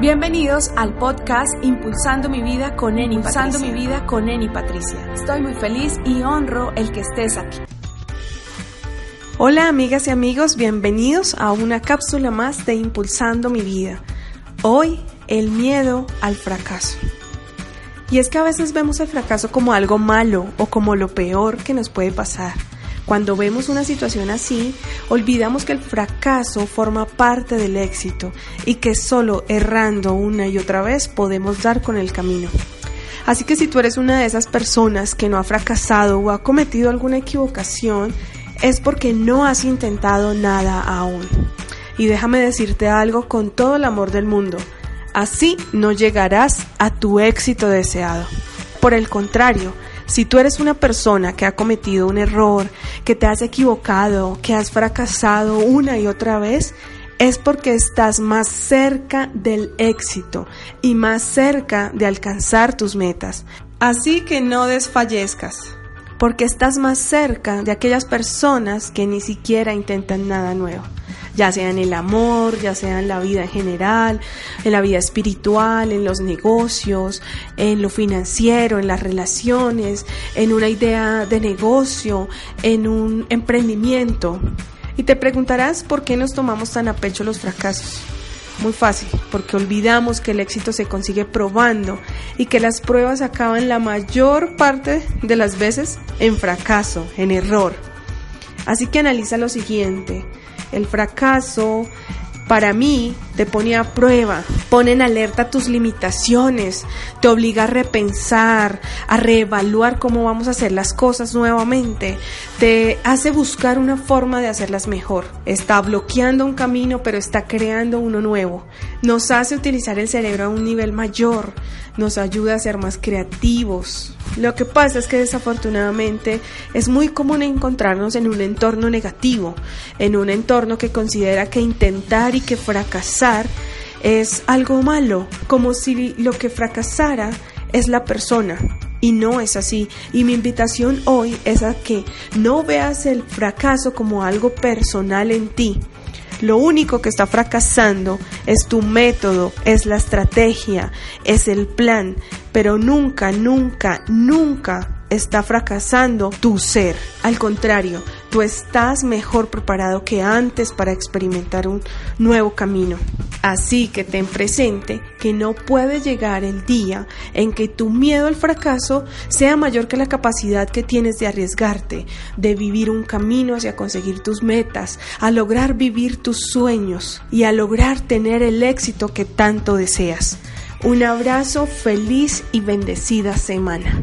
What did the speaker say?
Bienvenidos al podcast Impulsando mi vida con Eni Impulsando mi vida con Eni Patricia. Estoy muy feliz y honro el que estés aquí. Hola amigas y amigos, bienvenidos a una cápsula más de Impulsando mi vida. Hoy el miedo al fracaso. Y es que a veces vemos el fracaso como algo malo o como lo peor que nos puede pasar. Cuando vemos una situación así, olvidamos que el fracaso forma parte del éxito y que solo errando una y otra vez podemos dar con el camino. Así que si tú eres una de esas personas que no ha fracasado o ha cometido alguna equivocación, es porque no has intentado nada aún. Y déjame decirte algo con todo el amor del mundo, así no llegarás a tu éxito deseado. Por el contrario, si tú eres una persona que ha cometido un error, que te has equivocado, que has fracasado una y otra vez, es porque estás más cerca del éxito y más cerca de alcanzar tus metas. Así que no desfallezcas, porque estás más cerca de aquellas personas que ni siquiera intentan nada nuevo ya sea en el amor, ya sea en la vida en general, en la vida espiritual, en los negocios, en lo financiero, en las relaciones, en una idea de negocio, en un emprendimiento. Y te preguntarás por qué nos tomamos tan a pecho los fracasos. Muy fácil, porque olvidamos que el éxito se consigue probando y que las pruebas acaban la mayor parte de las veces en fracaso, en error. Así que analiza lo siguiente. El fracaso para mí te pone a prueba, pone en alerta tus limitaciones, te obliga a repensar, a reevaluar cómo vamos a hacer las cosas nuevamente, te hace buscar una forma de hacerlas mejor. Está bloqueando un camino pero está creando uno nuevo. Nos hace utilizar el cerebro a un nivel mayor, nos ayuda a ser más creativos. Lo que pasa es que desafortunadamente es muy común encontrarnos en un entorno negativo, en un entorno que considera que intentar y que fracasar es algo malo, como si lo que fracasara es la persona. Y no es así. Y mi invitación hoy es a que no veas el fracaso como algo personal en ti, lo único que está fracasando es tu método, es la estrategia, es el plan, pero nunca, nunca, nunca está fracasando tu ser. Al contrario, tú estás mejor preparado que antes para experimentar un nuevo camino. Así que ten presente que no puede llegar el día en que tu miedo al fracaso sea mayor que la capacidad que tienes de arriesgarte, de vivir un camino hacia conseguir tus metas, a lograr vivir tus sueños y a lograr tener el éxito que tanto deseas. Un abrazo, feliz y bendecida semana.